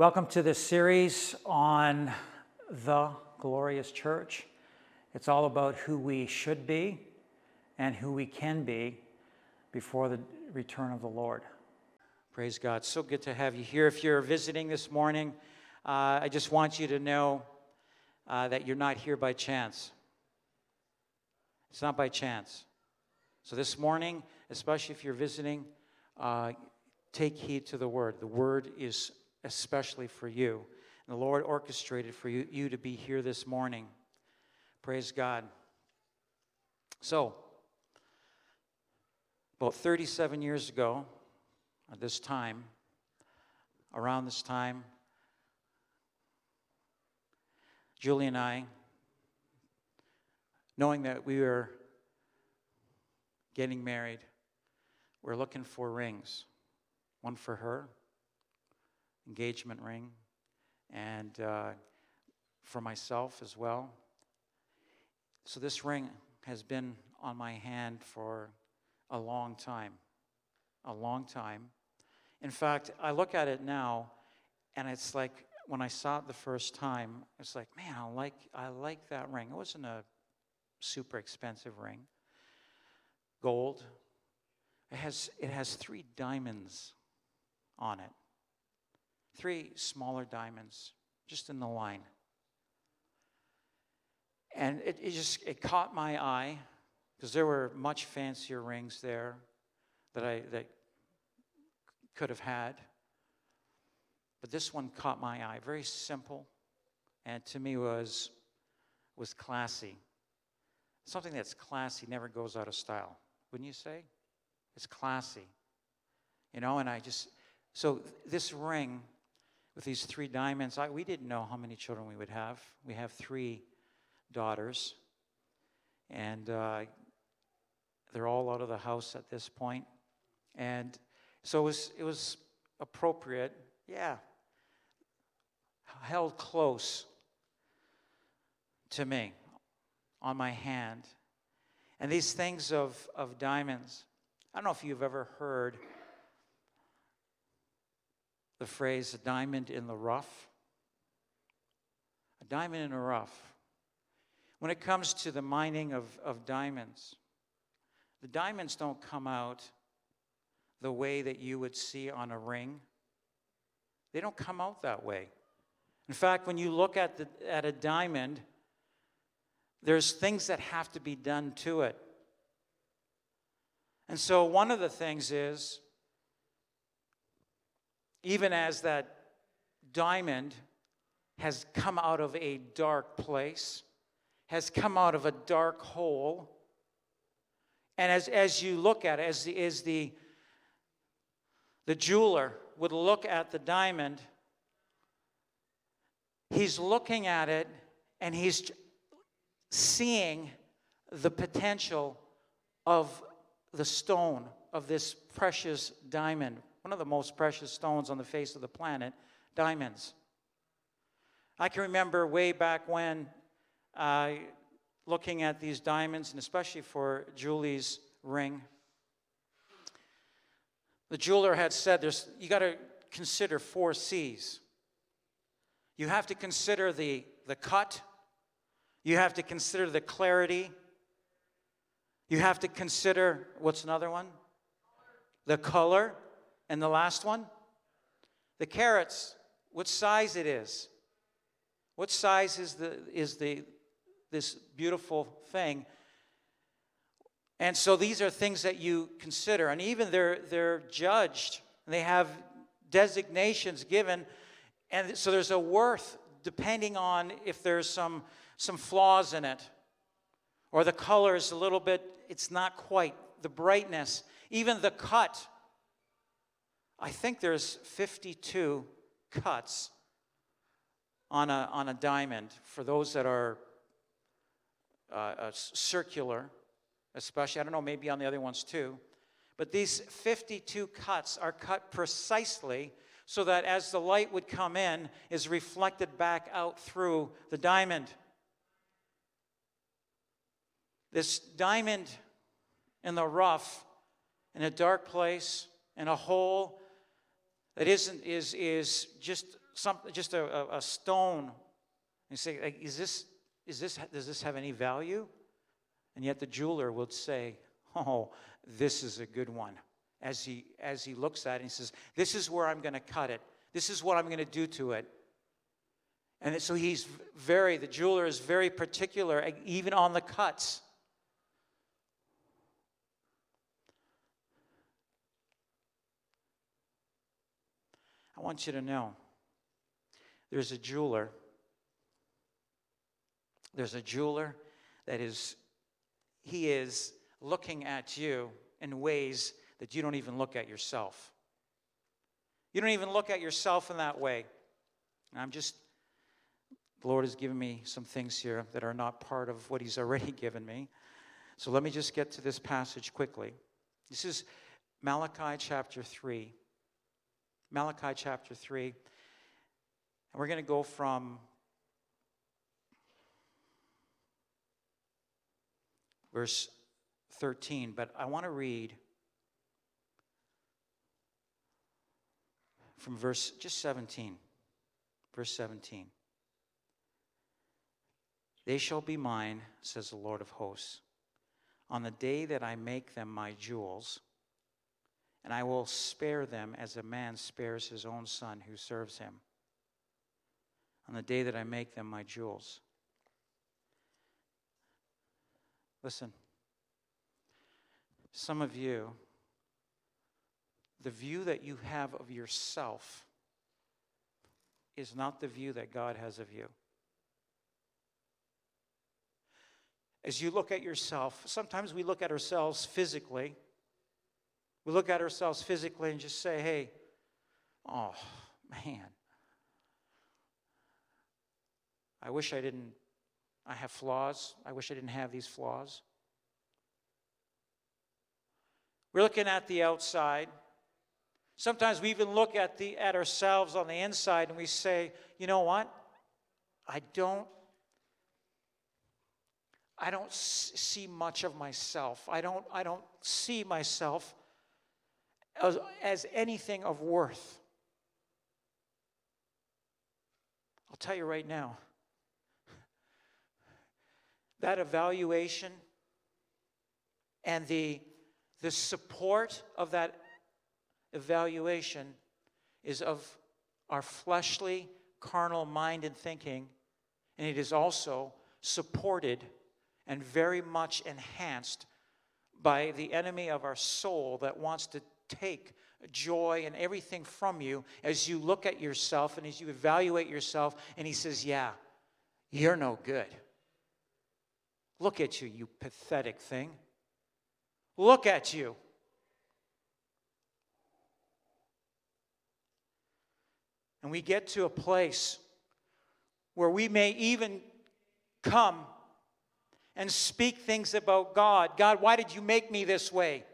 Welcome to this series on the glorious church. It's all about who we should be and who we can be before the return of the Lord. Praise God. So good to have you here. If you're visiting this morning, uh, I just want you to know uh, that you're not here by chance. It's not by chance. So this morning, especially if you're visiting, uh, take heed to the word. The word is especially for you. And the Lord orchestrated for you, you to be here this morning. Praise God. So, about 37 years ago, at this time, around this time, Julie and I, knowing that we were getting married, we're looking for rings. One for her, engagement ring, and uh, for myself as well. So this ring has been on my hand for a long time. A long time. In fact, I look at it now, and it's like when I saw it the first time, it's like, man, I like I like that ring. It wasn't a super expensive ring. Gold. It has it has three diamonds on it. Three smaller diamonds just in the line. And it, it just it caught my eye because there were much fancier rings there that I that could have had. But this one caught my eye. Very simple, and to me was was classy. Something that's classy never goes out of style, wouldn't you say? It's classy. You know, and I just so this ring with these three diamonds, I, we didn't know how many children we would have. We have three daughters, and uh, they're all out of the house at this point. And so it was, it was appropriate, yeah, held close to me on my hand. And these things of, of diamonds, I don't know if you've ever heard the phrase a diamond in the rough. A diamond in the rough. When it comes to the mining of, of diamonds, the diamonds don't come out the way that you would see on a ring. They don't come out that way. In fact, when you look at, the, at a diamond, there's things that have to be done to it. And so, one of the things is, even as that diamond has come out of a dark place, has come out of a dark hole, and as, as you look at it, as the, as the, the jeweler would look at the diamond, he's looking at it and he's seeing the potential of the stone, of this precious diamond, one of the most precious stones on the face of the planet, diamonds. I can remember way back when, uh, looking at these diamonds, and especially for Julie's ring. The jeweler had said, "There's you got to consider four C's. You have to consider the, the cut, you have to consider the clarity, you have to consider what's another one? The color. And the last one? The carats, what size it is. What size is the is the this beautiful thing? And so these are things that you consider. And even they're they're judged. And they have designations given. And so there's a worth depending on if there's some some flaws in it. Or the color is a little bit, it's not quite the brightness, even the cut I think there's 52 cuts on a, on a diamond for those that are uh, uh, circular, especially. I don't know, maybe on the other ones too. But these 52 cuts are cut precisely so that as the light would come in, is reflected back out through the diamond. This diamond in the rough, in a dark place, in a hole, that isn't is is just something just a, a, stone. and say, is this is this does this have any value? And yet the jeweler would say, Oh, this is a good one. As he as he looks at it, he says, This is where I'm going to cut it. This is what I'm going to do to it. And so he's very, the jeweler is very particular, even on the cuts. I want you to know there's a jeweler. There's a jeweler that is, he is looking at you in ways that you don't even look at yourself. You don't even look at yourself in that way. And I'm just, the Lord has given me some things here that are not part of what He's already given me. So let me just get to this passage quickly. This is Malachi chapter 3. Malachi chapter 3. And we're going to go from verse 13, but I want to read from verse just 17. Verse 17. They shall be mine, says the Lord of hosts, on the day that I make them my jewels and I will spare them as a man spares his own son who serves him on the day that I make them my jewels. Listen, some of you, the view that you have of yourself is not the view that God has of you. As you look at yourself, sometimes we look at ourselves physically we look at ourselves physically and just say, hey, oh, man. I wish I didn't, I have flaws. I wish I didn't have these flaws. We're looking at the outside. Sometimes we even look at, the, at ourselves on the inside and we say, you know what? I don't I don't see much of myself. I don't, I don't see myself as, as anything of worth. I'll tell you right now that evaluation and the, the support of that evaluation is of our fleshly, carnal mind and thinking, and it is also supported and very much enhanced by the enemy of our soul that wants to take joy and everything from you as you look at yourself and as you evaluate yourself. And he says, Yeah, you're no good. Look at you, you pathetic thing. Look at you. And we get to a place where we may even come and speak things about God. God, why did you make me this way?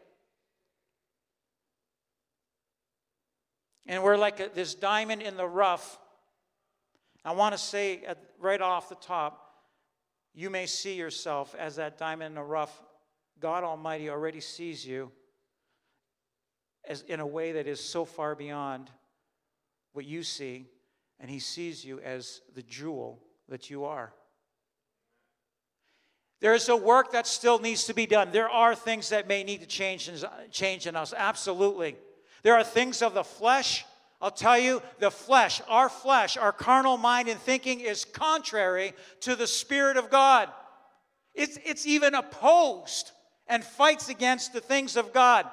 And we're like a, this diamond in the rough. I want to say right off the top, you may see yourself as that diamond in the rough. God Almighty already sees you as in a way that is so far beyond what you see, and He sees you as the jewel that you are. There is a work that still needs to be done. There are things that may need to change, change in us, absolutely. There are things of the flesh. I'll tell you, the flesh, our flesh, our carnal mind and thinking is contrary to the Spirit of God. It's, it's even opposed and fights against the things of God,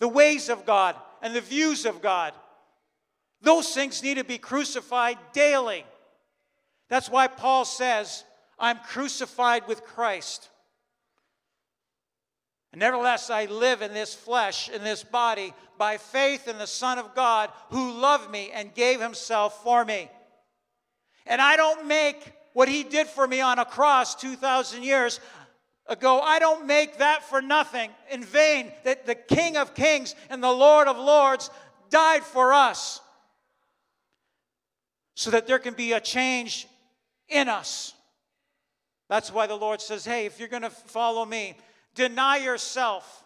the ways of God, and the views of God. Those things need to be crucified daily. That's why Paul says, I'm crucified with Christ. Nevertheless, I live in this flesh, in this body, by faith in the Son of God who loved me and gave himself for me. And I don't make what he did for me on a cross 2,000 years ago, I don't make that for nothing, in vain, that the King of Kings and the Lord of Lords died for us so that there can be a change in us. That's why the Lord says, hey, if you're going to follow me, Deny yourself.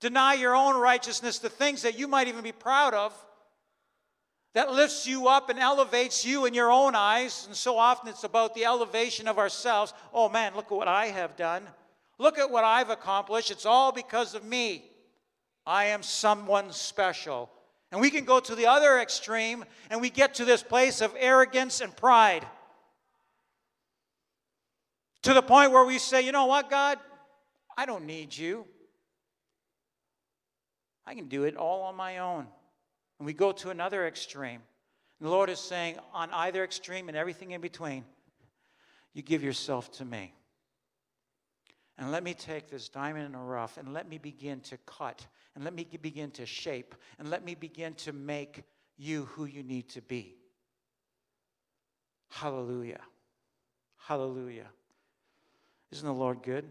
Deny your own righteousness, the things that you might even be proud of. that lifts you up and elevates you in your own eyes. And so often it's about the elevation of ourselves. Oh man, look at what I have done. Look at what I've accomplished. It's all because of me. I am someone special. And we can go to the other extreme and we get to this place of arrogance and pride. To the point where we say, you know what, God? I don't need you. I can do it all on my own. And we go to another extreme. And the Lord is saying, on either extreme and everything in between, you give yourself to me. And let me take this diamond in a rough and let me begin to cut and let me begin to shape and let me begin to make you who you need to be. Hallelujah. Hallelujah. Isn't the Lord good?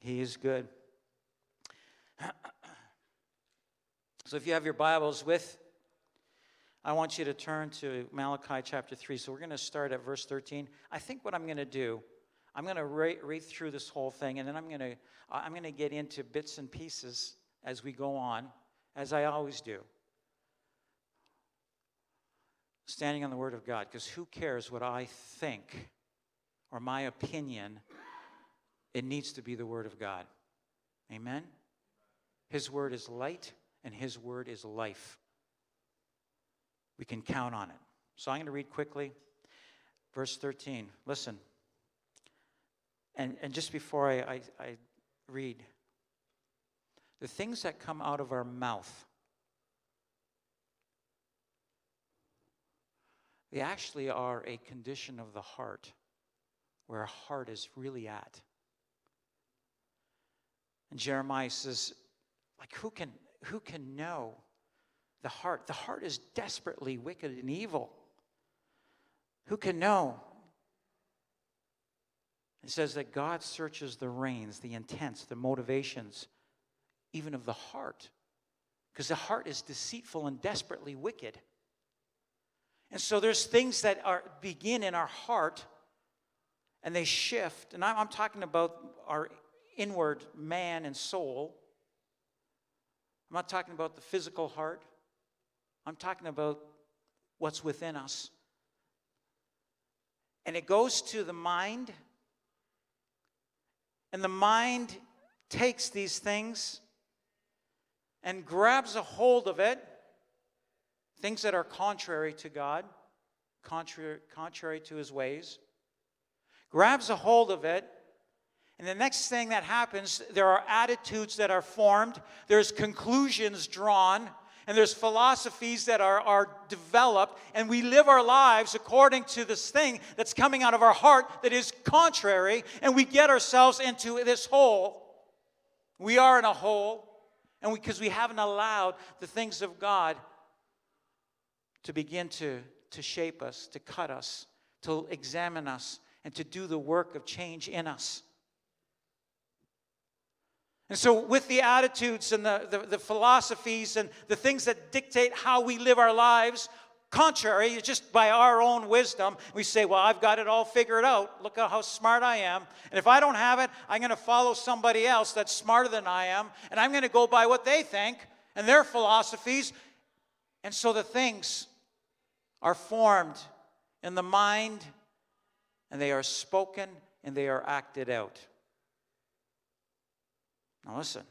He is good. So if you have your Bibles with, I want you to turn to Malachi chapter 3. So we're going to start at verse 13. I think what I'm going to do, I'm going to read, read through this whole thing, and then I'm going to I'm going to get into bits and pieces as we go on, as I always do. Standing on the Word of God, because who cares what I think or my opinion? It needs to be the Word of God. Amen? His Word is light and His word is life. We can count on it. So I'm going to read quickly. Verse 13. Listen. And, and just before I, I, I read, the things that come out of our mouth, they actually are a condition of the heart, where our heart is really at. And Jeremiah says, like, who can who can know the heart? The heart is desperately wicked and evil. Who can know? It says that God searches the reins, the intents, the motivations, even of the heart. Because the heart is deceitful and desperately wicked. And so there's things that are begin in our heart and they shift. And I'm, I'm talking about our inward man and soul. I'm not talking about the physical heart, I'm talking about what's within us. And it goes to the mind, and the mind takes these things and grabs a hold of it, things that are contrary to God, contrary, contrary to his ways, grabs a hold of it and the next thing that happens, there are attitudes that are formed, there's conclusions drawn, and there's philosophies that are, are developed, and we live our lives according to this thing that's coming out of our heart that is contrary, and we get ourselves into this hole. We are in a hole, and because we, we haven't allowed the things of God to begin to, to shape us, to cut us, to examine us, and to do the work of change in us. And so, with the attitudes and the, the, the, philosophies and the things that dictate how we live our lives, contrary, just by our own wisdom, we say, Well, I've got it all figured out. Look at how smart I am. And if I don't have it, I'm going to follow somebody else that's smarter than I am, and I'm going to go by what they think and their philosophies. And so, the things are formed in the mind, and they are spoken, and they are acted out. Now, listen.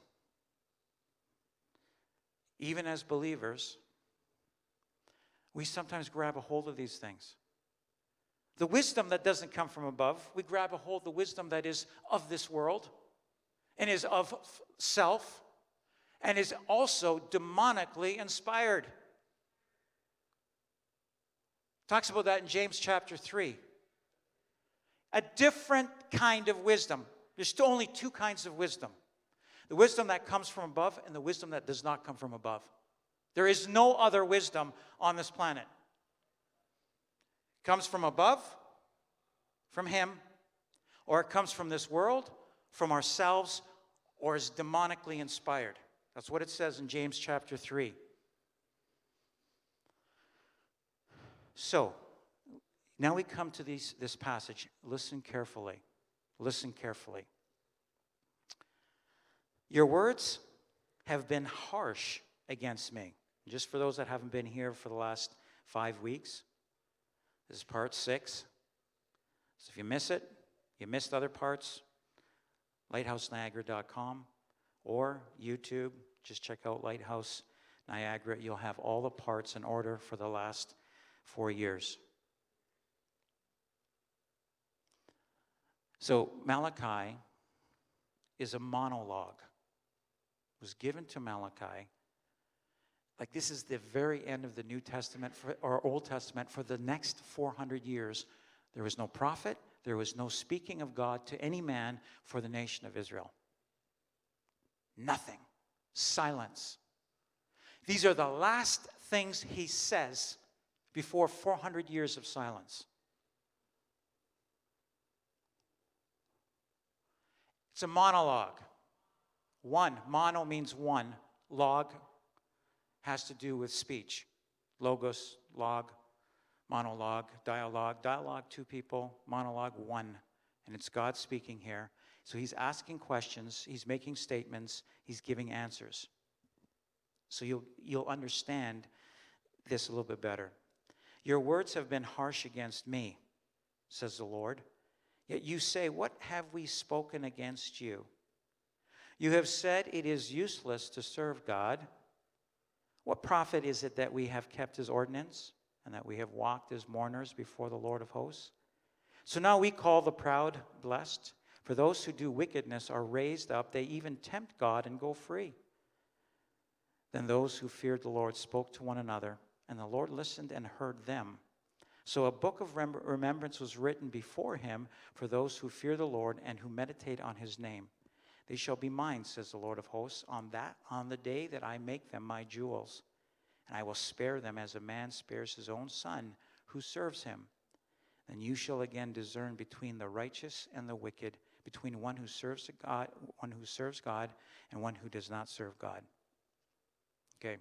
Even as believers, we sometimes grab a hold of these things. The wisdom that doesn't come from above, we grab a hold of the wisdom that is of this world and is of self and is also demonically inspired. Talks about that in James chapter 3. A different kind of wisdom. There's only two kinds of wisdom the wisdom that comes from above and the wisdom that does not come from above. There is no other wisdom on this planet. It comes from above, from Him, or it comes from this world, from ourselves, or is demonically inspired. That's what it says in James chapter 3. So, now we come to these, this passage. Listen carefully. Listen carefully. Your words have been harsh against me. Just for those that haven't been here for the last five weeks. This is part six. So if you miss it, you missed other parts, lighthouseniagara.com or YouTube. Just check out Lighthouse Niagara. You'll have all the parts in order for the last four years. So Malachi is a monologue. Was given to Malachi. Like this is the very end of the New Testament for, or Old Testament for the next 400 years. There was no prophet, there was no speaking of God to any man for the nation of Israel. Nothing. Silence. These are the last things he says before 400 years of silence. It's a monologue. One, mono means one, log has to do with speech. Logos, log, monologue, dialogue. Dialogue, two people, monologue, one. And it's God speaking here. So he's asking questions, he's making statements, he's giving answers. So you'll, you'll understand this a little bit better. Your words have been harsh against me, says the Lord. Yet you say, What have we spoken against you? You have said it is useless to serve God. What profit is it that we have kept his ordinance and that we have walked as mourners before the Lord of hosts? So now we call the proud blessed. For those who do wickedness are raised up, they even tempt God and go free. Then those who feared the Lord spoke to one another, and the Lord listened and heard them. So a book of remembrance was written before him for those who fear the Lord and who meditate on his name. They shall be mine, says the Lord of hosts, on that on the day that I make them my jewels. And I will spare them as a man spares his own son who serves him. Then you shall again discern between the righteous and the wicked, between one who serves God, one who serves God and one who does not serve God. Okay.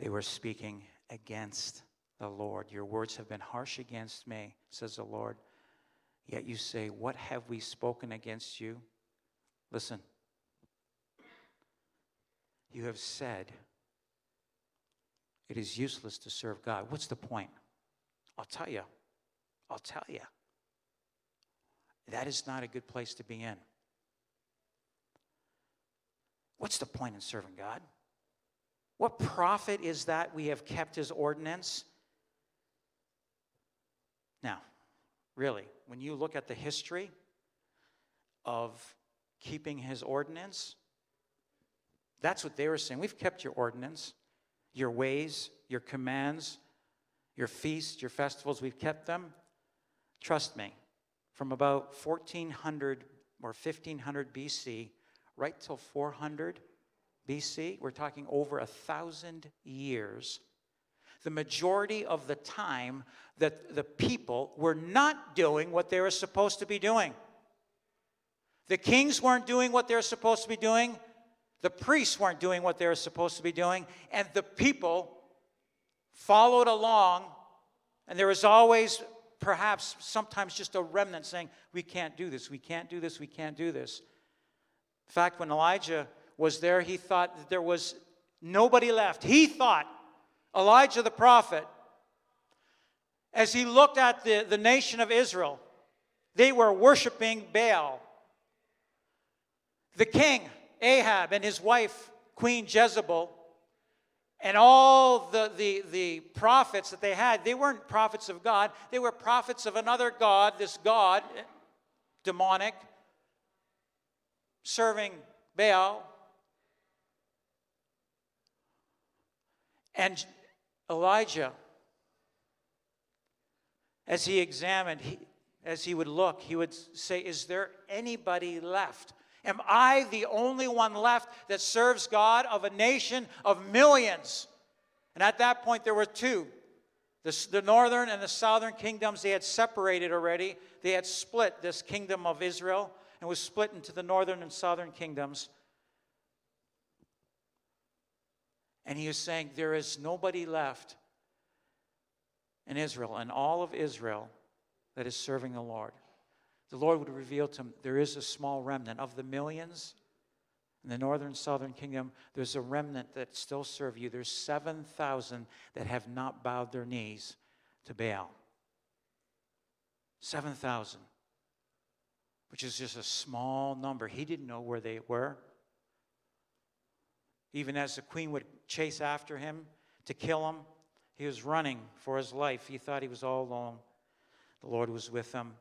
They were speaking against the Lord. Your words have been harsh against me, says the Lord. Yet you say, What have we spoken against you? Listen. You have said it is useless to serve God. What's the point? I'll tell you. I'll tell you. That is not a good place to be in. What's the point in serving God? What profit is that we have kept his ordinance? Now, really, when you look at the history of keeping his ordinance, that's what they were saying. We've kept your ordinance, your ways, your commands, your feasts, your festivals, we've kept them. Trust me, from about 1400 or 1500 BC right till 400 BC, we're talking over a thousand years, the majority of the time that the people were not doing what they were supposed to be doing. The kings weren't doing what they were supposed to be doing, the priests weren't doing what they were supposed to be doing, and the people followed along, and there was always perhaps sometimes just a remnant saying, We can't do this, we can't do this, we can't do this. In fact, when Elijah was there, he thought that there was nobody left. He thought, Elijah the prophet, as he looked at the, the nation of Israel, they were worshiping Baal. The king, Ahab, and his wife, Queen Jezebel, and all the, the, the prophets that they had, they weren't prophets of God. They were prophets of another God, this God, demonic, serving Baal. And Elijah, as he examined, he, as he would look, he would say, Is there anybody left? Am I the only one left that serves God of a nation of millions? And at that point, there were two. The, the, northern and the southern kingdoms, they had separated already. They had split this kingdom of Israel and was split into the northern and southern kingdoms. And he was saying, There is nobody left in Israel, and all of Israel that is serving the Lord. The Lord would reveal to him, There is a small remnant of the millions. In the northern southern kingdom, there's a remnant that still serve you. There's 7,000 that have not bowed their knees to Baal. 7,000, which is just a small number. He didn't know where they were. Even as the queen would chase after him to kill him, he was running for his life. He thought he was all alone. The Lord was with him.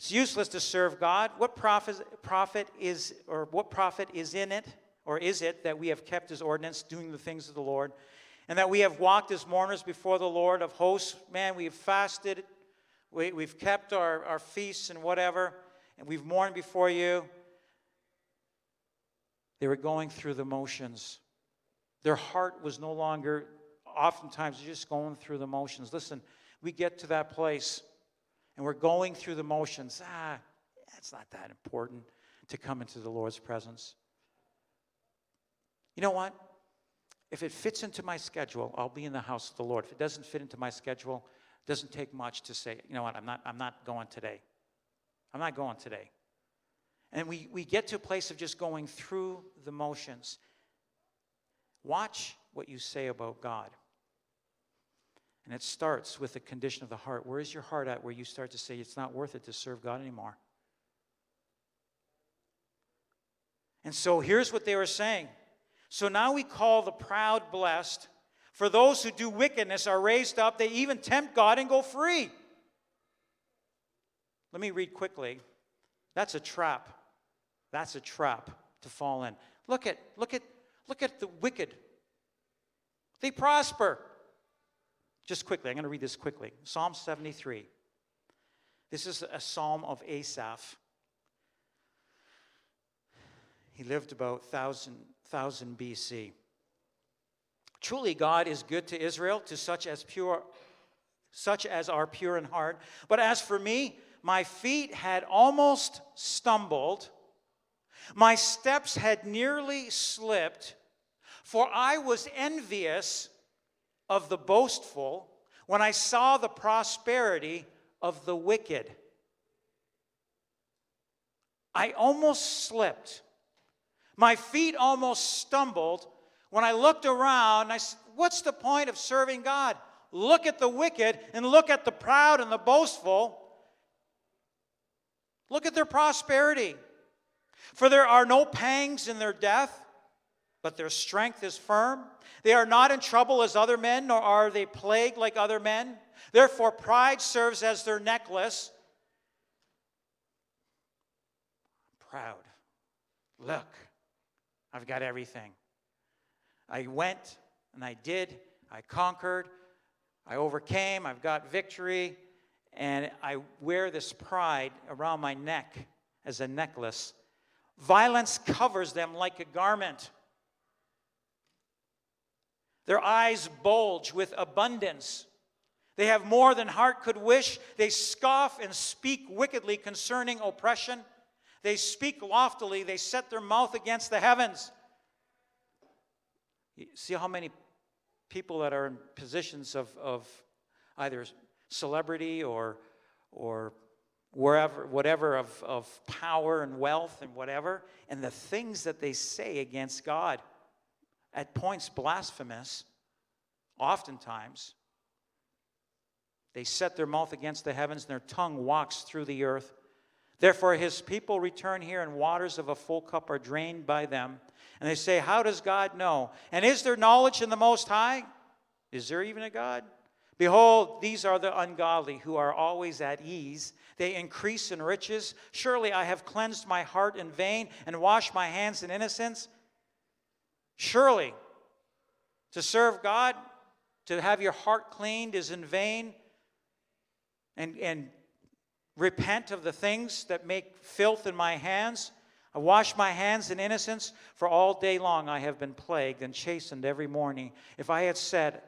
It's useless to serve God. What profit, is, or what profit is in it, or is it that we have kept His ordinance, doing the things of the Lord, and that we have walked as mourners before the Lord of hosts? Man, we have fasted, we, we've kept our, our feasts and whatever, and we've mourned before you. They were going through the motions. Their heart was no longer, oftentimes, just going through the motions. Listen, we get to that place and we're going through the motions. Ah, it's not that important to come into the Lord's presence. You know what? If it fits into my schedule, I'll be in the house of the Lord. If it doesn't fit into my schedule, it doesn't take much to say, you know what, I'm not, I'm not going today. I'm not going today. And we, we get to a place of just going through the motions. Watch what you say about God. And it starts with the condition of the heart. Where is your heart at where you start to say it's not worth it to serve God anymore? And so here's what they were saying. So now we call the proud blessed. For those who do wickedness are raised up, they even tempt God and go free. Let me read quickly. That's a trap. That's a trap to fall in. Look at look at look at the wicked. They prosper. Just quickly, I'm going to read this quickly. Psalm 73. This is a psalm of Asaph. He lived about 1000, 1000 BC. Truly, God is good to Israel, to such as pure, such as are pure in heart. But as for me, my feet had almost stumbled, my steps had nearly slipped, for I was envious of the boastful when I saw the prosperity of the wicked. I almost slipped. My feet almost stumbled when I looked around I said, What's the point of serving God? Look at the wicked and look at the proud and the boastful. Look at their prosperity. For there are no pangs in their death, but their strength is firm. They are not in trouble as other men, nor are they plagued like other men. Therefore, pride serves as their necklace. Proud. Look, I've got everything. I went and I did. I conquered. I overcame. I've got victory. And I wear this pride around my neck as a necklace. Violence covers them like a garment. Their eyes bulge with abundance. They have more than heart could wish. They scoff and speak wickedly concerning oppression. They speak loftily. They set their mouth against the heavens. You see how many people that are in positions of, of either celebrity or, or wherever, whatever of, of power and wealth and whatever, and the things that they say against God at points blasphemous, oftentimes. They set their mouth against the heavens, and their tongue walks through the earth. Therefore, his people return here, and waters of a full cup are drained by them. And they say, How does God know? And is there knowledge in the Most High? Is there even a God? Behold, these are the ungodly who are always at ease. They increase in riches. Surely I have cleansed my heart in vain and washed my hands in innocence. Surely, to serve God, to have your heart cleaned is in vain. And, and repent of the things that make filth in my hands. I wash my hands in innocence, for all day long I have been plagued and chastened every morning. If I had said,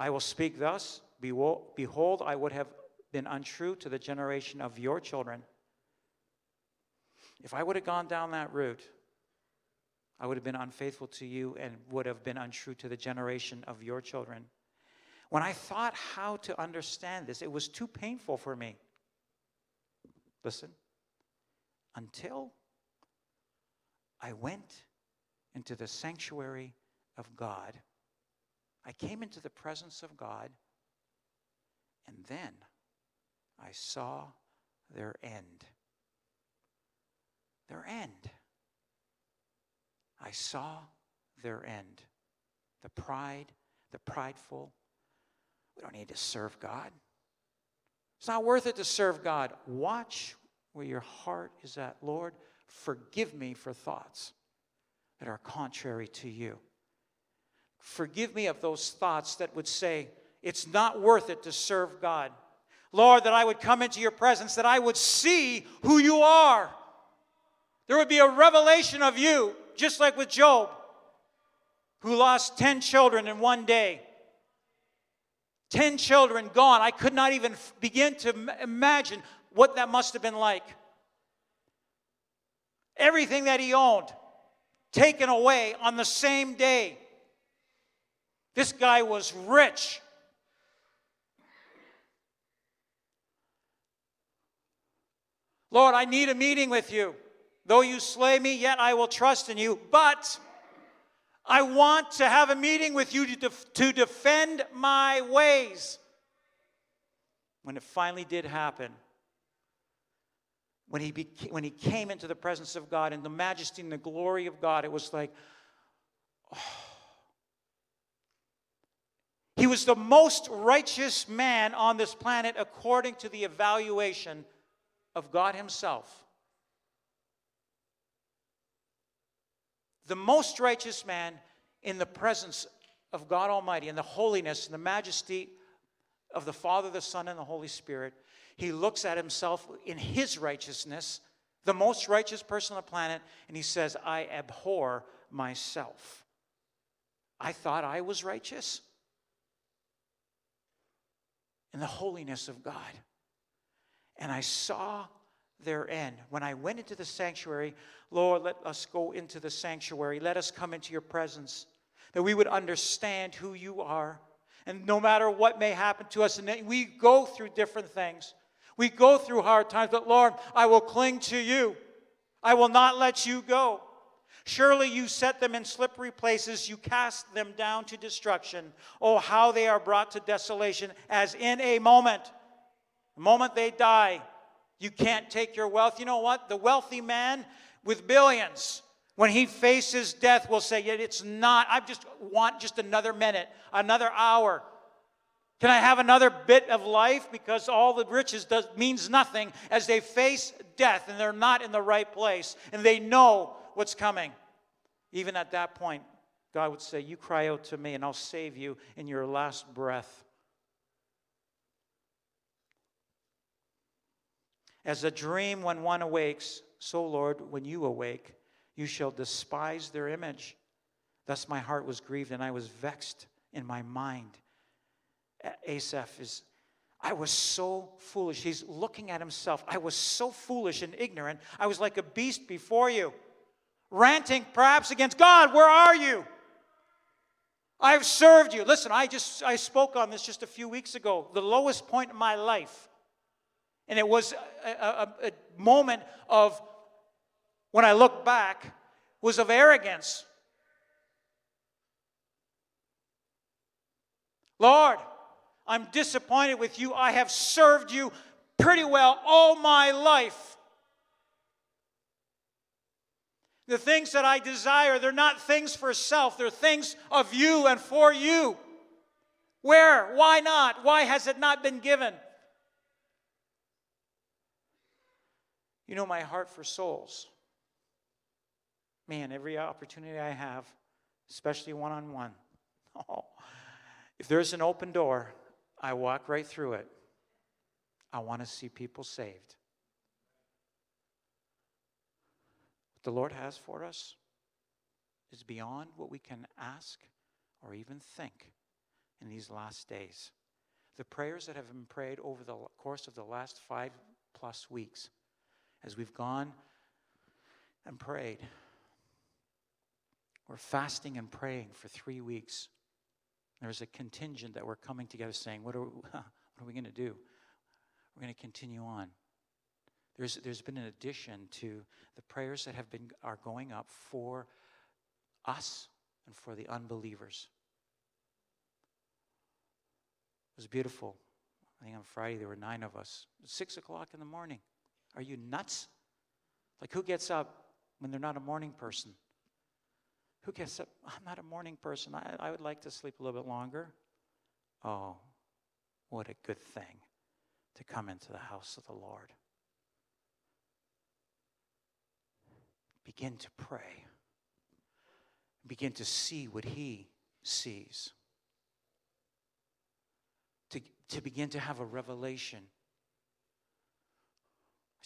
I will speak thus, behold, I would have been untrue to the generation of your children. If I would have gone down that route, I would have been unfaithful to you and would have been untrue to the generation of your children. When I thought how to understand this, it was too painful for me. Listen, until I went into the sanctuary of God. I came into the presence of God, and then I saw their end. Their end. I saw their end. The pride, the prideful. We don't need to serve God. It's not worth it to serve God. Watch where your heart is at. Lord, forgive me for thoughts that are contrary to you. Forgive me of those thoughts that would say, it's not worth it to serve God. Lord, that I would come into your presence, that I would see who you are. There would be a revelation of you, just like with Job, who lost 10 children in one day. 10 children gone. I could not even begin to imagine what that must have been like. Everything that he owned taken away on the same day. This guy was rich. Lord, I need a meeting with you. Though you slay me, yet I will trust in you. But I want to have a meeting with you to, def- to defend my ways. When it finally did happen, when he, beca- when he came into the presence of God and the majesty and the glory of God, it was like, oh. He was the most righteous man on this planet according to the evaluation of God Himself. The most righteous man in the presence of God Almighty, in the holiness and the majesty of the Father, the Son, and the Holy Spirit. He looks at himself in his righteousness, the most righteous person on the planet, and he says, I abhor myself. I thought I was righteous in the holiness of God. And I saw their end. When I went into the sanctuary, Lord, let us go into the sanctuary. Let us come into your presence, that we would understand who you are. And no matter what may happen to us, and we go through different things, we go through hard times, but Lord, I will cling to you. I will not let you go. Surely you set them in slippery places, you cast them down to destruction. Oh, how they are brought to desolation, as in a moment. The moment they die, you can't take your wealth. You know what? The wealthy man with billions, when he faces death, will say, Yet it's not, I just want just another minute, another hour. Can I have another bit of life? Because all the riches does, means nothing as they face death and they're not in the right place and they know what's coming. Even at that point, God would say, You cry out to me and I'll save you in your last breath. As a dream when one awakes, so, Lord, when you awake, you shall despise their image. Thus my heart was grieved and I was vexed in my mind. Asaph is, I was so foolish. He's looking at himself. I was so foolish and ignorant. I was like a beast before you, ranting perhaps against God, where are you? I've served you. Listen, I just I spoke on this just a few weeks ago. The lowest point in my life and it was a, a, a moment of, when I look back, was of arrogance. Lord, I'm disappointed with you. I have served you pretty well all my life. The things that I desire, they're not things for self, they're things of you and for you. Where? Why not? Why has it not been given? You know my heart for souls. Man, every opportunity I have, especially one on one, if there's an open door, I walk right through it. I want to see people saved. What the Lord has for us is beyond what we can ask or even think in these last days. The prayers that have been prayed over the course of the last five plus weeks as we've gone and prayed. We're fasting and praying for three weeks. There's a contingent that we're coming together saying, What are, are we going to do? We're going to continue on. There's, there's been an addition to the prayers that have been are going up for us and for the unbelievers. It was beautiful. I think on Friday there were nine of us. Six o'clock in the morning. Are you nuts? Like, who gets up when they're not a morning person? Who gets up? I'm not a morning person. I, I would like to sleep a little bit longer. Oh, what a good thing to come into the house of the Lord. Begin to pray. Begin to see what He sees. To, to begin to have a revelation.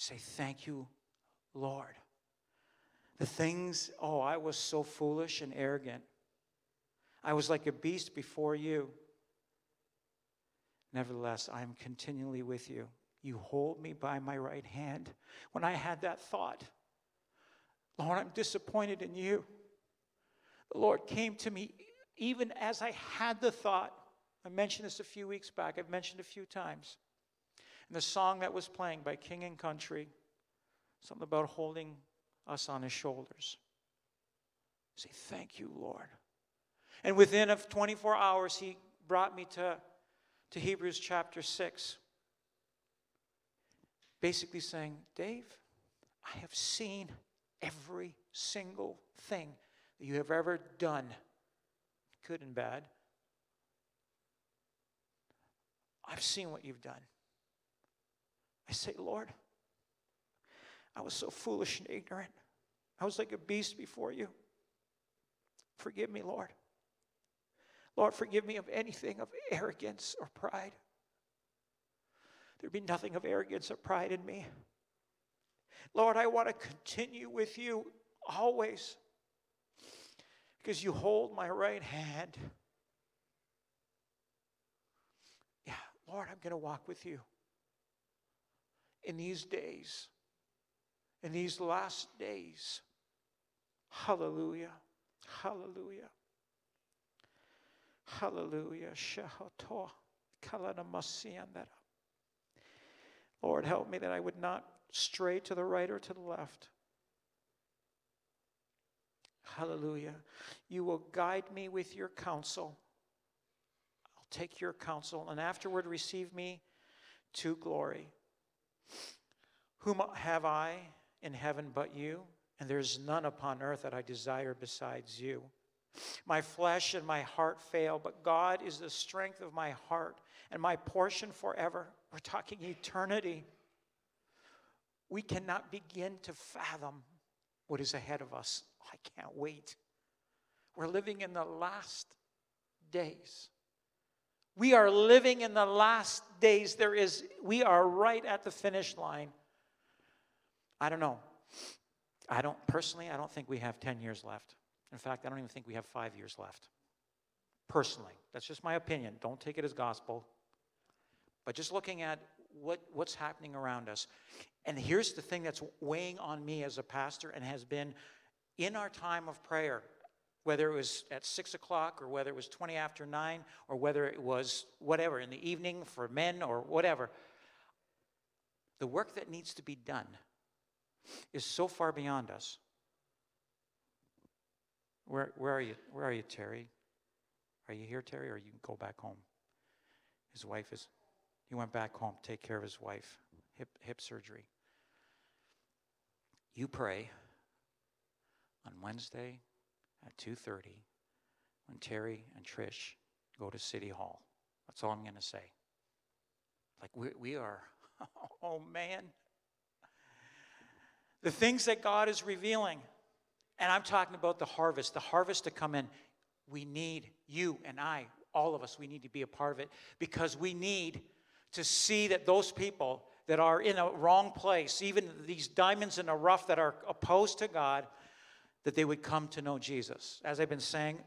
Say, Thank you, Lord. The things, oh, I was so foolish and arrogant. I was like a beast before you. Nevertheless, I am continually with you. You hold me by my right hand. When I had that thought, Lord, I'm disappointed in you. The Lord came to me even as I had the thought. I mentioned this a few weeks back, I've mentioned a few times. And the song that was playing by King and Country, something about holding us on his shoulders. Say, Thank you, Lord. And within of 24 hours, he brought me to to Hebrews chapter 6, basically saying, Dave, I have seen every single thing that you have ever done, good and bad. I've seen what you've done. I say, Lord, I was so foolish and ignorant. I was like a beast before you. Forgive me, Lord. Lord, forgive me of anything of arrogance or pride. There be nothing of arrogance or pride in me. Lord, I want to continue with you always because you hold my right hand. Yeah, Lord, I'm going to walk with you in these days, in these last days. Hallelujah. Hallelujah. Hallelujah. Lord, help me that I would not stray to the right or to the left. Hallelujah. You will guide me with your counsel. I'll take your counsel and afterward receive me to glory. Whom have I in heaven but you? And there's none upon earth that I desire besides you. My flesh and my heart fail, but God is the strength of my heart and my portion forever. We're talking eternity. We cannot begin to fathom what is ahead of us. I can't wait. We're living in the last days. We are living in the last days. There is, we are right at the finish line. I don't know. I don't, personally, I don't think we have 10 years left. In fact, I don't even think we have five years left. Personally, that's just my opinion. Don't take it as gospel. But just looking at what, what's happening around us. And here's the thing that's weighing on me as a pastor and has been in our time of prayer, whether it was at six o'clock or whether it was 20 after nine or whether it was whatever in the evening for men or whatever. The work that needs to be done is so far beyond us. Where, where are you? Where are you, Terry? Are you here, Terry, or you can go back home? His wife is. He went back home to take care of his wife, hip hip surgery. You pray on Wednesday at 2:30 when Terry and Trish go to City Hall. That's all I'm going to say. Like we, we are, oh man. The things that God is revealing. And I'm talking about the harvest, the harvest to come in. We need you and I, all of us, we need to be a part of it because we need to see that those people that are in a wrong place, even these diamonds in the rough that are opposed to God, that they would come to know Jesus. As I've been saying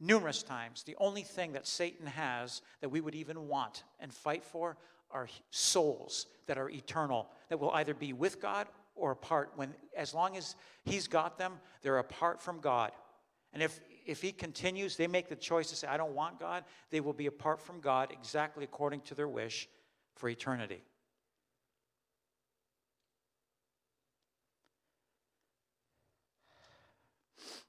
numerous times, the only thing that Satan has that we would even want and fight for are souls that are eternal, that will either be with God or apart when as long as he's got them they're apart from god and if if he continues they make the choice to say i don't want god they will be apart from god exactly according to their wish for eternity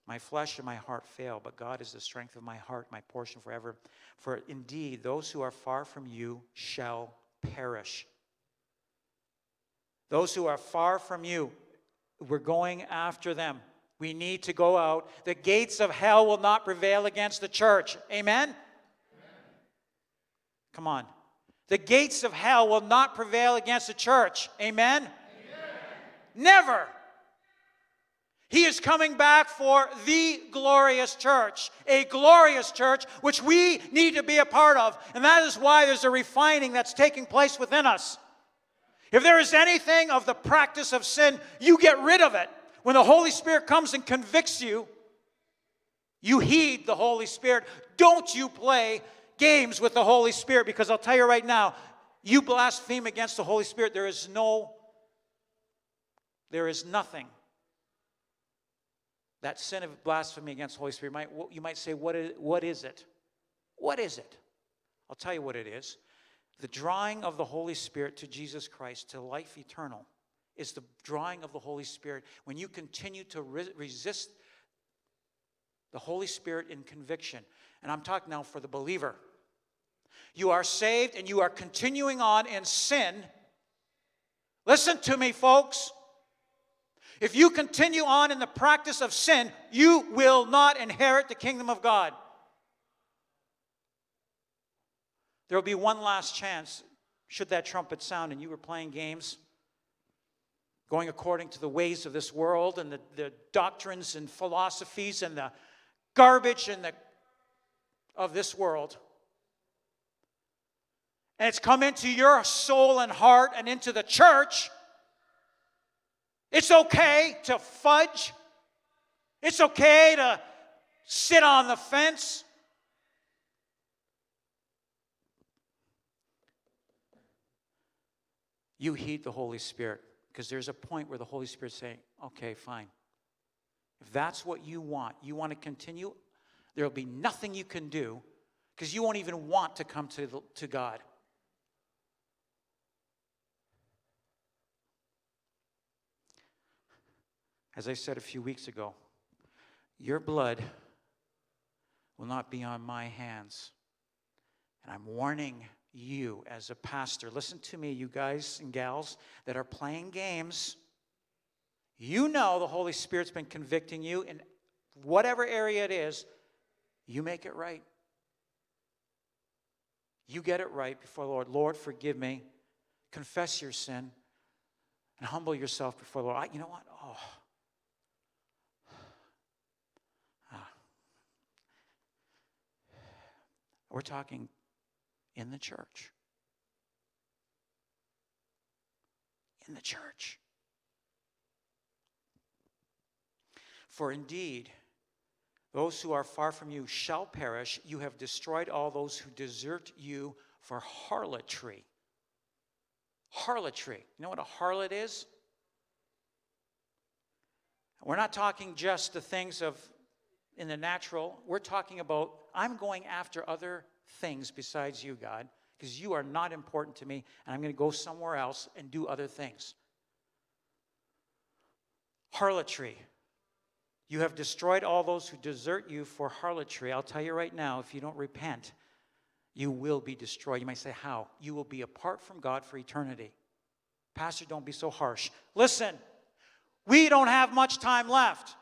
My flesh and my heart fail, but God is the strength of my heart, my portion forever. For indeed, those who are far from you shall perish. Those who are far from you, we're going after them. We need to go out. The gates of hell will not prevail against the church. Amen? Amen? Come on. The gates of hell will not prevail against the church. Amen? Amen? Never. He is coming back for the glorious church, a glorious church which we need to be a part of. And that is why there's a refining that's taking place within us. If there is anything of the practice of sin, you get rid of it. When the Holy Spirit comes and convicts you, you heed the Holy Spirit. Don't you play games with the Holy Spirit because I'll tell you right now, you blaspheme against the Holy Spirit, there is no, there is nothing. That sin of blasphemy against the Holy Spirit, you might say, what is it? What is it? I'll tell you what it is. The drawing of the Holy Spirit to Jesus Christ, to life eternal is the drawing of the Holy Spirit. When you continue to re- resist the Holy Spirit in conviction, and I'm talking now for the believer, you are saved and you are continuing on in sin. Listen to me, folks. If you continue on in the practice of sin, you will not inherit the kingdom of God. There will be one last chance, should that trumpet sound and you were playing games going according to the ways of this world and the, the doctrines and philosophies and the garbage and the, of this world. And it's come into your soul and heart and into the church. It's okay to fudge. It's okay to sit on the fence. You heed the Holy Spirit. Because there's a point where the Holy Spirit's saying, okay, fine. If that's what you want, you want to continue, there'll be nothing you can do because you won't even want to come to, the, to God. As I said a few weeks ago, your blood will not be on my hands. And I'm warning you as a pastor, listen to me, you guys and gals that are playing games. You know the Holy Spirit's been convicting you in whatever area it is, you make it right. You get it right before the Lord. Lord, forgive me. Confess your sin and humble yourself before the Lord. I, you know what? Oh. Ah. We're talking in the church. In the church. For indeed, those who are far from you shall perish. You have destroyed all those who desert you for harlotry. Harlotry. You know what a harlot is? We're not talking just the things of in the natural. We're talking about I'm going after other things besides you, God, because you are not important to me, and I'm going to go somewhere else and do other things. Harlotry. You have destroyed all those who desert you for harlotry. I'll tell you right now, if you don't repent, you will be destroyed. You might say, How? You will be apart from God for eternity. Pastor, don't be so harsh. Listen, we don't have much time left.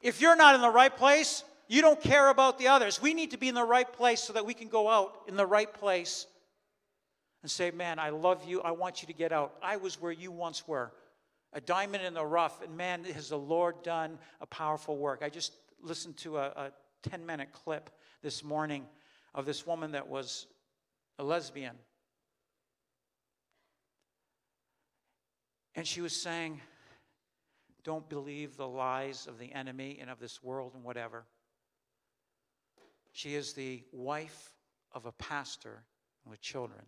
If you're not in the right place, you don't care about the others. We need to be in the right place so that we can go out in the right place and say, Man, I love you. I want you to get out. I was where you once were, a diamond in the rough. And man, has the Lord done a powerful work. I just listened to a, a 10 minute clip this morning of this woman that was a lesbian. And she was saying, Don't believe the lies of the enemy and of this world and whatever. She is the wife of a pastor with children.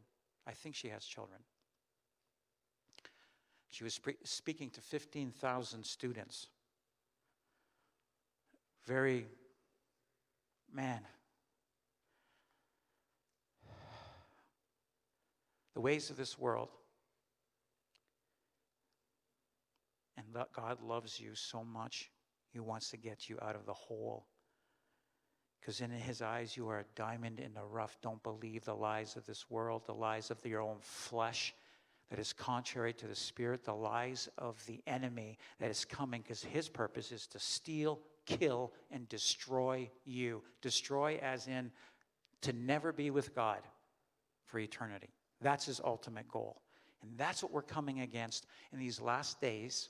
I think she has children. She was spe- speaking to 15,000 students. Very, man. The ways of this world. And God loves you so much. He wants to get you out of the hole. Because in his eyes, you are a diamond in the rough. Don't believe the lies of this world, the lies of your own flesh that is contrary to the spirit, the lies of the enemy that is coming, because his purpose is to steal, kill, and destroy you. Destroy, as in to never be with God for eternity. That's his ultimate goal. And that's what we're coming against in these last days.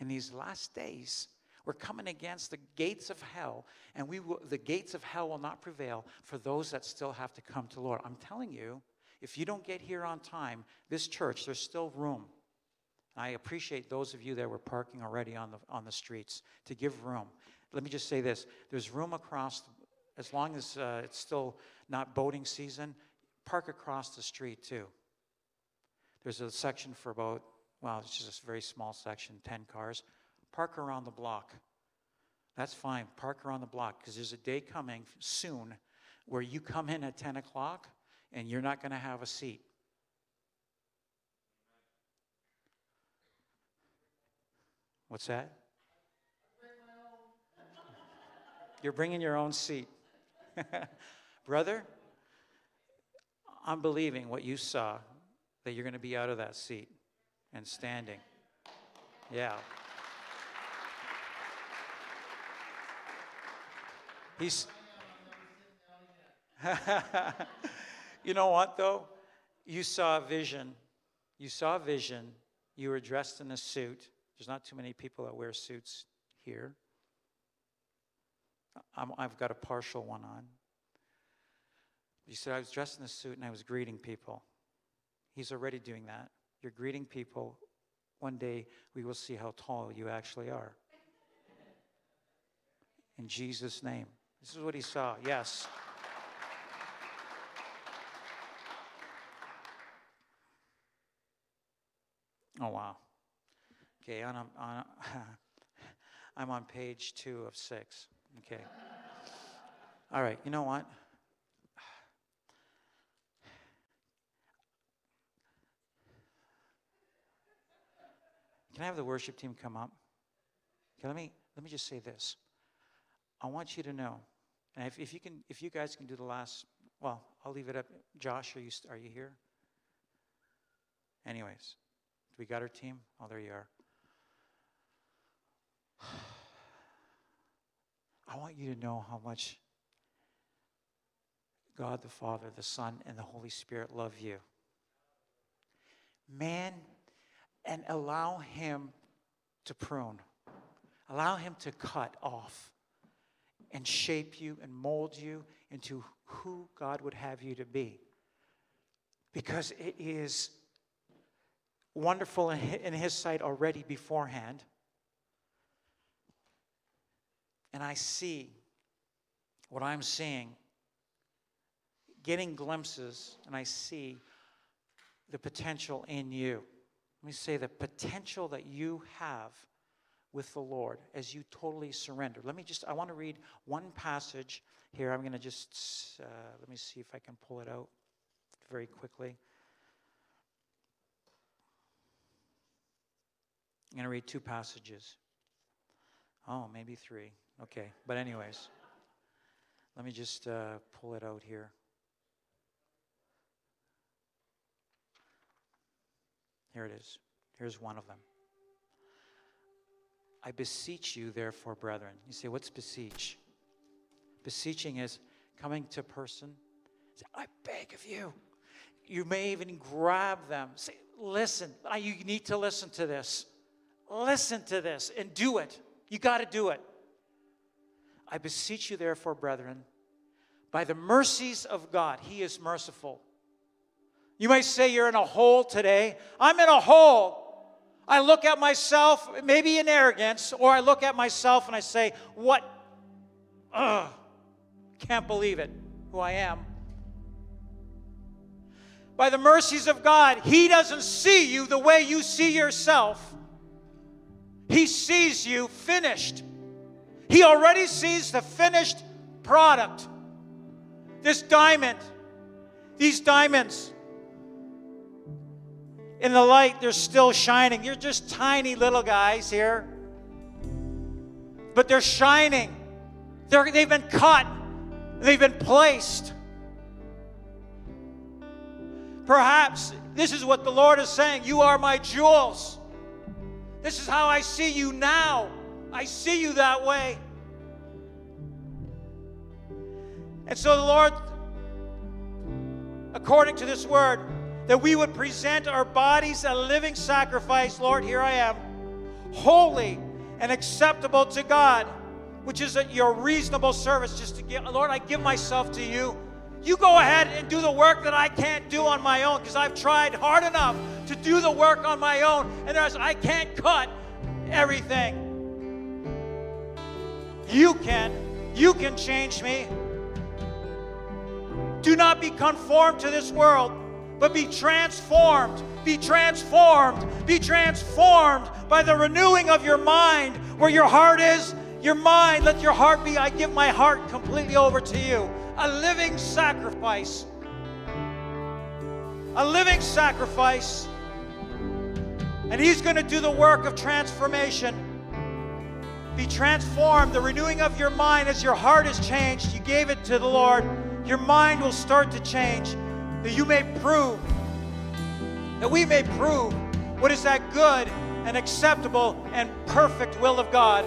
In these last days, we're coming against the gates of hell, and we will, the gates of hell will not prevail for those that still have to come to Lord. I'm telling you, if you don't get here on time, this church, there's still room. I appreciate those of you that were parking already on the, on the streets to give room. Let me just say this there's room across, as long as uh, it's still not boating season, park across the street too. There's a section for about, well, it's just a very small section, 10 cars. Park around the block. That's fine. Park around the block because there's a day coming soon where you come in at 10 o'clock and you're not going to have a seat. What's that? You're bringing your own seat. Brother, I'm believing what you saw that you're going to be out of that seat and standing. Yeah. He's. you know what, though? You saw a vision. You saw a vision. You were dressed in a suit. There's not too many people that wear suits here. i have got a partial one on. You said, I was dressed in a suit and I was greeting people. He's already doing that. You're greeting people. One day we will see how tall you actually are. In Jesus' name. This is what he saw. Yes. Oh, wow. Okay, on, on, I'm on page two of six. Okay. All right, you know what? Can I have the worship team come up? Okay, let me let me just say this. I want you to know, and if, if you can, if you guys can do the last, well, I'll leave it up. Josh, are you are you here? Anyways, we got our team? Oh, there you are. I want you to know how much God the Father, the Son, and the Holy Spirit love you. Man and allow Him to prune, allow Him to cut off and shape you and mold you into who God would have you to be. Because it is wonderful in His sight already beforehand. And I see what I'm seeing, getting glimpses, and I see the potential in you. Let me say the potential that you have with the Lord as you totally surrender. Let me just, I want to read one passage here. I'm going to just, uh, let me see if I can pull it out very quickly. I'm going to read two passages. Oh, maybe three. Okay. But, anyways, let me just uh, pull it out here. Here it is. Here's one of them. I beseech you, therefore, brethren. You say, what's beseech? Beseeching is coming to a person, say, I beg of you. You may even grab them. Say, listen, you need to listen to this. Listen to this and do it. You got to do it. I beseech you, therefore, brethren, by the mercies of God, He is merciful you may say you're in a hole today. I'm in a hole. I look at myself, maybe in arrogance, or I look at myself and I say, What? Ugh, can't believe it, who I am. By the mercies of God, He doesn't see you the way you see yourself. He sees you finished. He already sees the finished product. This diamond, these diamonds, in the light, they're still shining. You're just tiny little guys here. but they're shining. They're, they've been cut, they've been placed. Perhaps this is what the Lord is saying You are my jewels. This is how I see you now. I see you that way. And so the Lord, according to this word, that we would present our bodies a living sacrifice, Lord, here I am, holy and acceptable to God, which is your reasonable service. Just to give, Lord, I give myself to you. You go ahead and do the work that I can't do on my own because I've tried hard enough to do the work on my own, and there's, I can't cut everything. You can. You can change me. Do not be conformed to this world, but be transformed. Be transformed. Be transformed by the renewing of your mind. Where your heart is, your mind, let your heart be. I give my heart completely over to you a living sacrifice. A living sacrifice. And He's going to do the work of transformation. Be transformed, the renewing of your mind as your heart is changed. You gave it to the Lord. Your mind will start to change. That you may prove, that we may prove what is that good and acceptable and perfect will of God.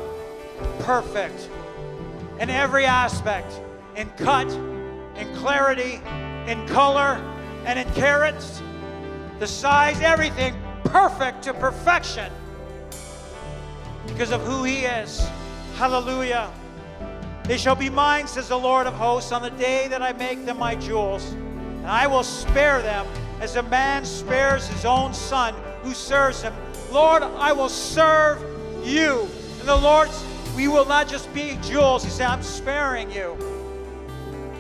Perfect in every aspect in cut, in clarity, in color, and in carats, the size, everything perfect to perfection because of who He is. Hallelujah. They shall be mine, says the Lord of hosts, on the day that I make them my jewels. And I will spare them as a man spares his own son who serves him. Lord, I will serve you. And the Lord, we will not just be jewels. He said, I'm sparing you.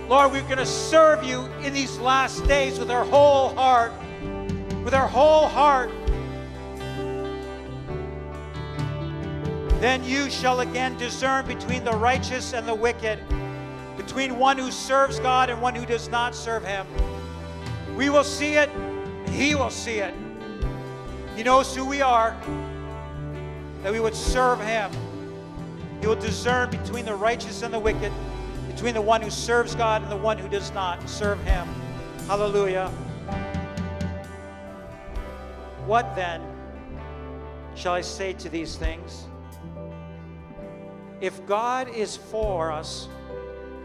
Lord, we're going to serve you in these last days with our whole heart. With our whole heart. Then you shall again discern between the righteous and the wicked, between one who serves God and one who does not serve him. We will see it, he will see it. He knows who we are, that we would serve him. He will discern between the righteous and the wicked between the one who serves God and the one who does not serve Him. Hallelujah. What then shall I say to these things? If God is for us,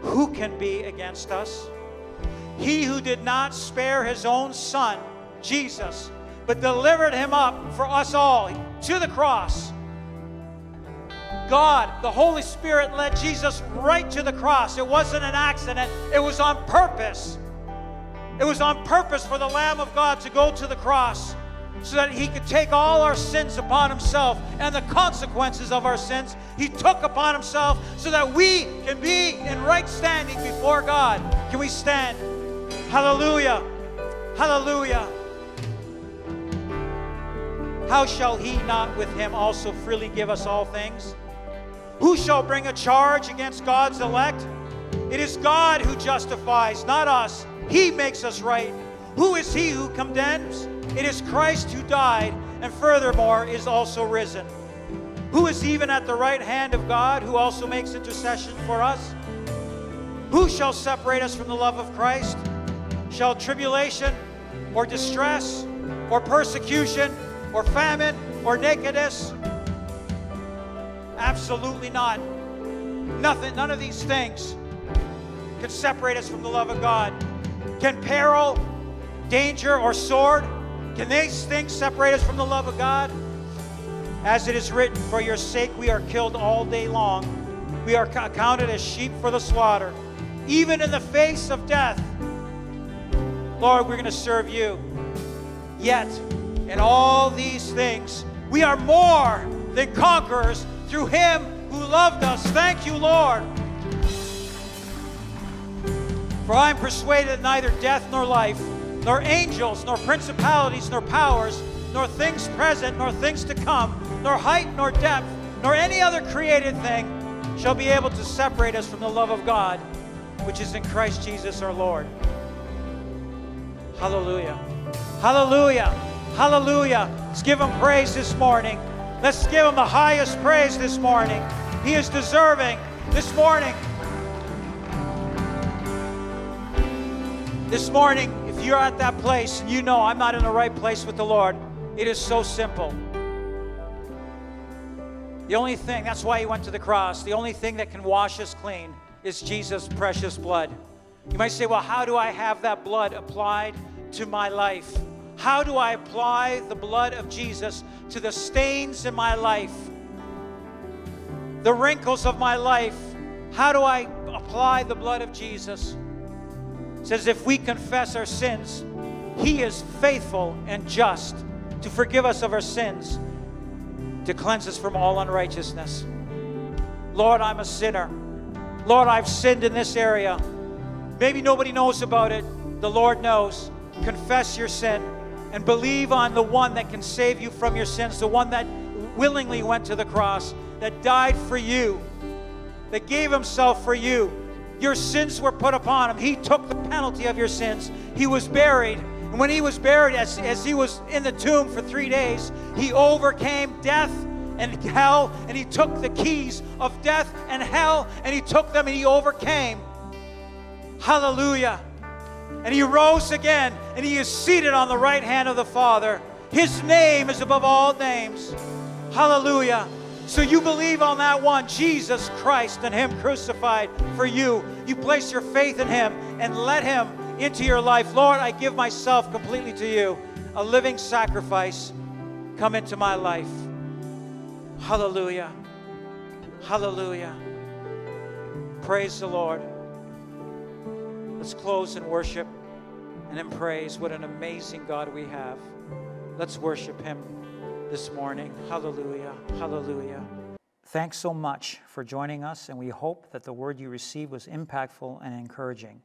who can be against us? He who did not spare his own son, Jesus, but delivered him up for us all to the cross God, the Holy Spirit led Jesus right to the cross. It wasn't an accident, it was on purpose. It was on purpose for the Lamb of God to go to the cross so that he could take all our sins upon himself and the consequences of our sins he took upon himself so that we can be in right standing before God. Can we stand? Hallelujah. Hallelujah. How shall he not with him also freely give us all things? Who shall bring a charge against God's elect? It is God who justifies, not us. He makes us right. Who is he who condemns? It is Christ who died, and furthermore is also risen. Who is even at the right hand of God, who also makes intercession for us? Who shall separate us from the love of Christ? Shall tribulation, or distress, or persecution, or famine, or nakedness, Absolutely not. Nothing, none of these things can separate us from the love of God. Can peril, danger, or sword, can these things separate us from the love of God? As it is written, For your sake we are killed all day long. We are counted as sheep for the slaughter. Even in the face of death, Lord, we're going to serve you. Yet, in all these things, we are more than conquerors through him who loved us. Thank you, Lord. For I am persuaded that neither death nor life, nor angels, nor principalities, nor powers, nor things present, nor things to come, nor height, nor depth, nor any other created thing shall be able to separate us from the love of God, which is in Christ Jesus our Lord. Hallelujah. Hallelujah. Hallelujah. Let's give him praise this morning. Let's give him the highest praise this morning. He is deserving this morning. This morning, if you're at that place and you know I'm not in the right place with the Lord, it is so simple. The only thing, that's why he went to the cross, the only thing that can wash us clean is Jesus' precious blood. You might say, well, how do I have that blood applied to my life? How do I apply the blood of Jesus to the stains in my life? The wrinkles of my life? How do I apply the blood of Jesus? It says, if we confess our sins, He is faithful and just to forgive us of our sins, to cleanse us from all unrighteousness. Lord, I'm a sinner. Lord, I've sinned in this area. Maybe nobody knows about it. The Lord knows. Confess your sin and believe on the one that can save you from your sins, the one that willingly went to the cross, that died for you, that gave himself for you. Your sins were put upon him. He took the penalty of your sins. He was buried. And when he was buried, as, as he was in the tomb for three days, he overcame death and hell, and he took the keys of death and hell, and he took them and he overcame. Hallelujah. And he rose again, and he is seated on the right hand of the Father. His name is above all names. Hallelujah. So you believe on that one, Jesus Christ, and Him crucified for you. You place your faith in Him and let Him into your life. Lord, I give myself completely to you, a living sacrifice. Come into my life. Hallelujah. Hallelujah. Praise the Lord. Let's close in worship and in praise. What an amazing God we have. Let's worship Him this morning. Hallelujah. Hallelujah. Thanks so much for joining us, and we hope that the word you received was impactful and encouraging.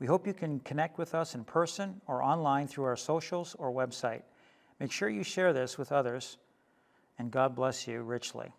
We hope you can connect with us in person or online through our socials or website. Make sure you share this with others, and God bless you richly.